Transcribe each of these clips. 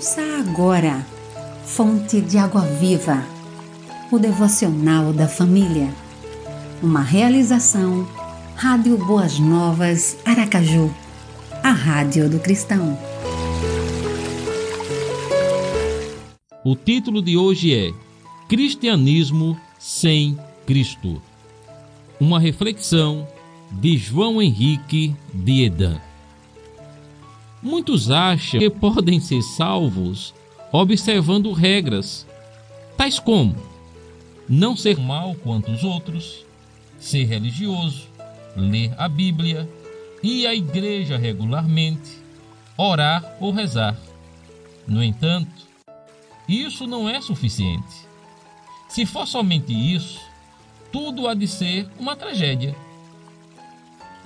Ouça agora, Fonte de Água Viva, o devocional da família. Uma realização, Rádio Boas Novas, Aracaju, a Rádio do Cristão. O título de hoje é Cristianismo sem Cristo. Uma reflexão de João Henrique de Edan. Muitos acham que podem ser salvos observando regras, tais como não ser mal quanto os outros, ser religioso, ler a Bíblia, ir à igreja regularmente, orar ou rezar. No entanto, isso não é suficiente. Se for somente isso, tudo há de ser uma tragédia.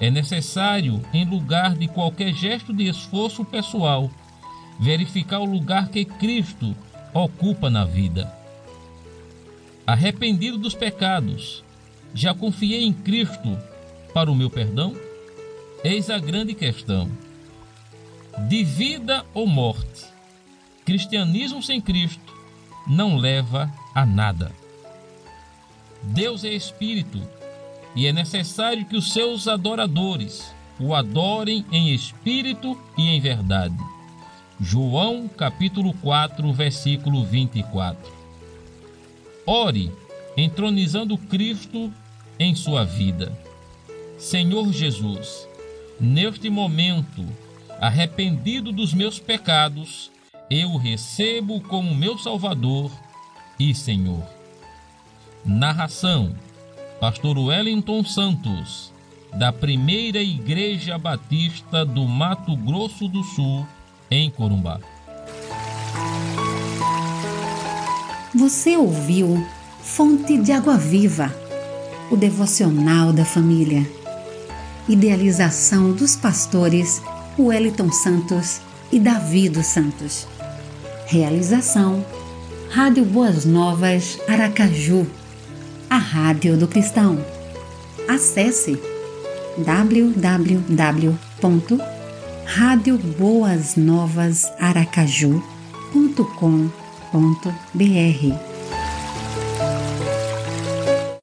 É necessário, em lugar de qualquer gesto de esforço pessoal, verificar o lugar que Cristo ocupa na vida. Arrependido dos pecados, já confiei em Cristo para o meu perdão? Eis a grande questão. De vida ou morte, cristianismo sem Cristo não leva a nada. Deus é Espírito e é necessário que os seus adoradores o adorem em espírito e em verdade. João capítulo 4, versículo 24. Ore, entronizando Cristo em sua vida. Senhor Jesus, neste momento, arrependido dos meus pecados, eu recebo como meu Salvador e Senhor. Narração Pastor Wellington Santos, da Primeira Igreja Batista do Mato Grosso do Sul, em Corumbá. Você ouviu Fonte de Água Viva, o devocional da família. Idealização dos pastores Wellington Santos e Davi dos Santos. Realização Rádio Boas Novas Aracaju a Rádio do Cristão. Acesse www.radioboasnovasaracaju.com.br